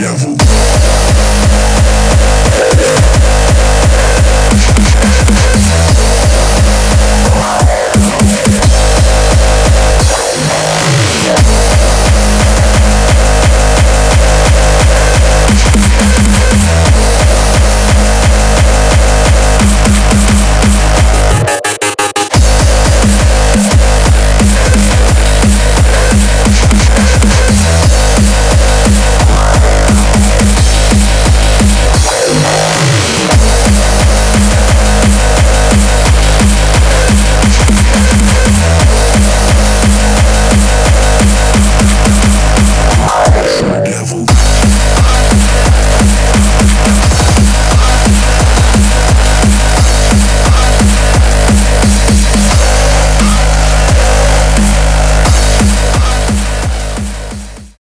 devil.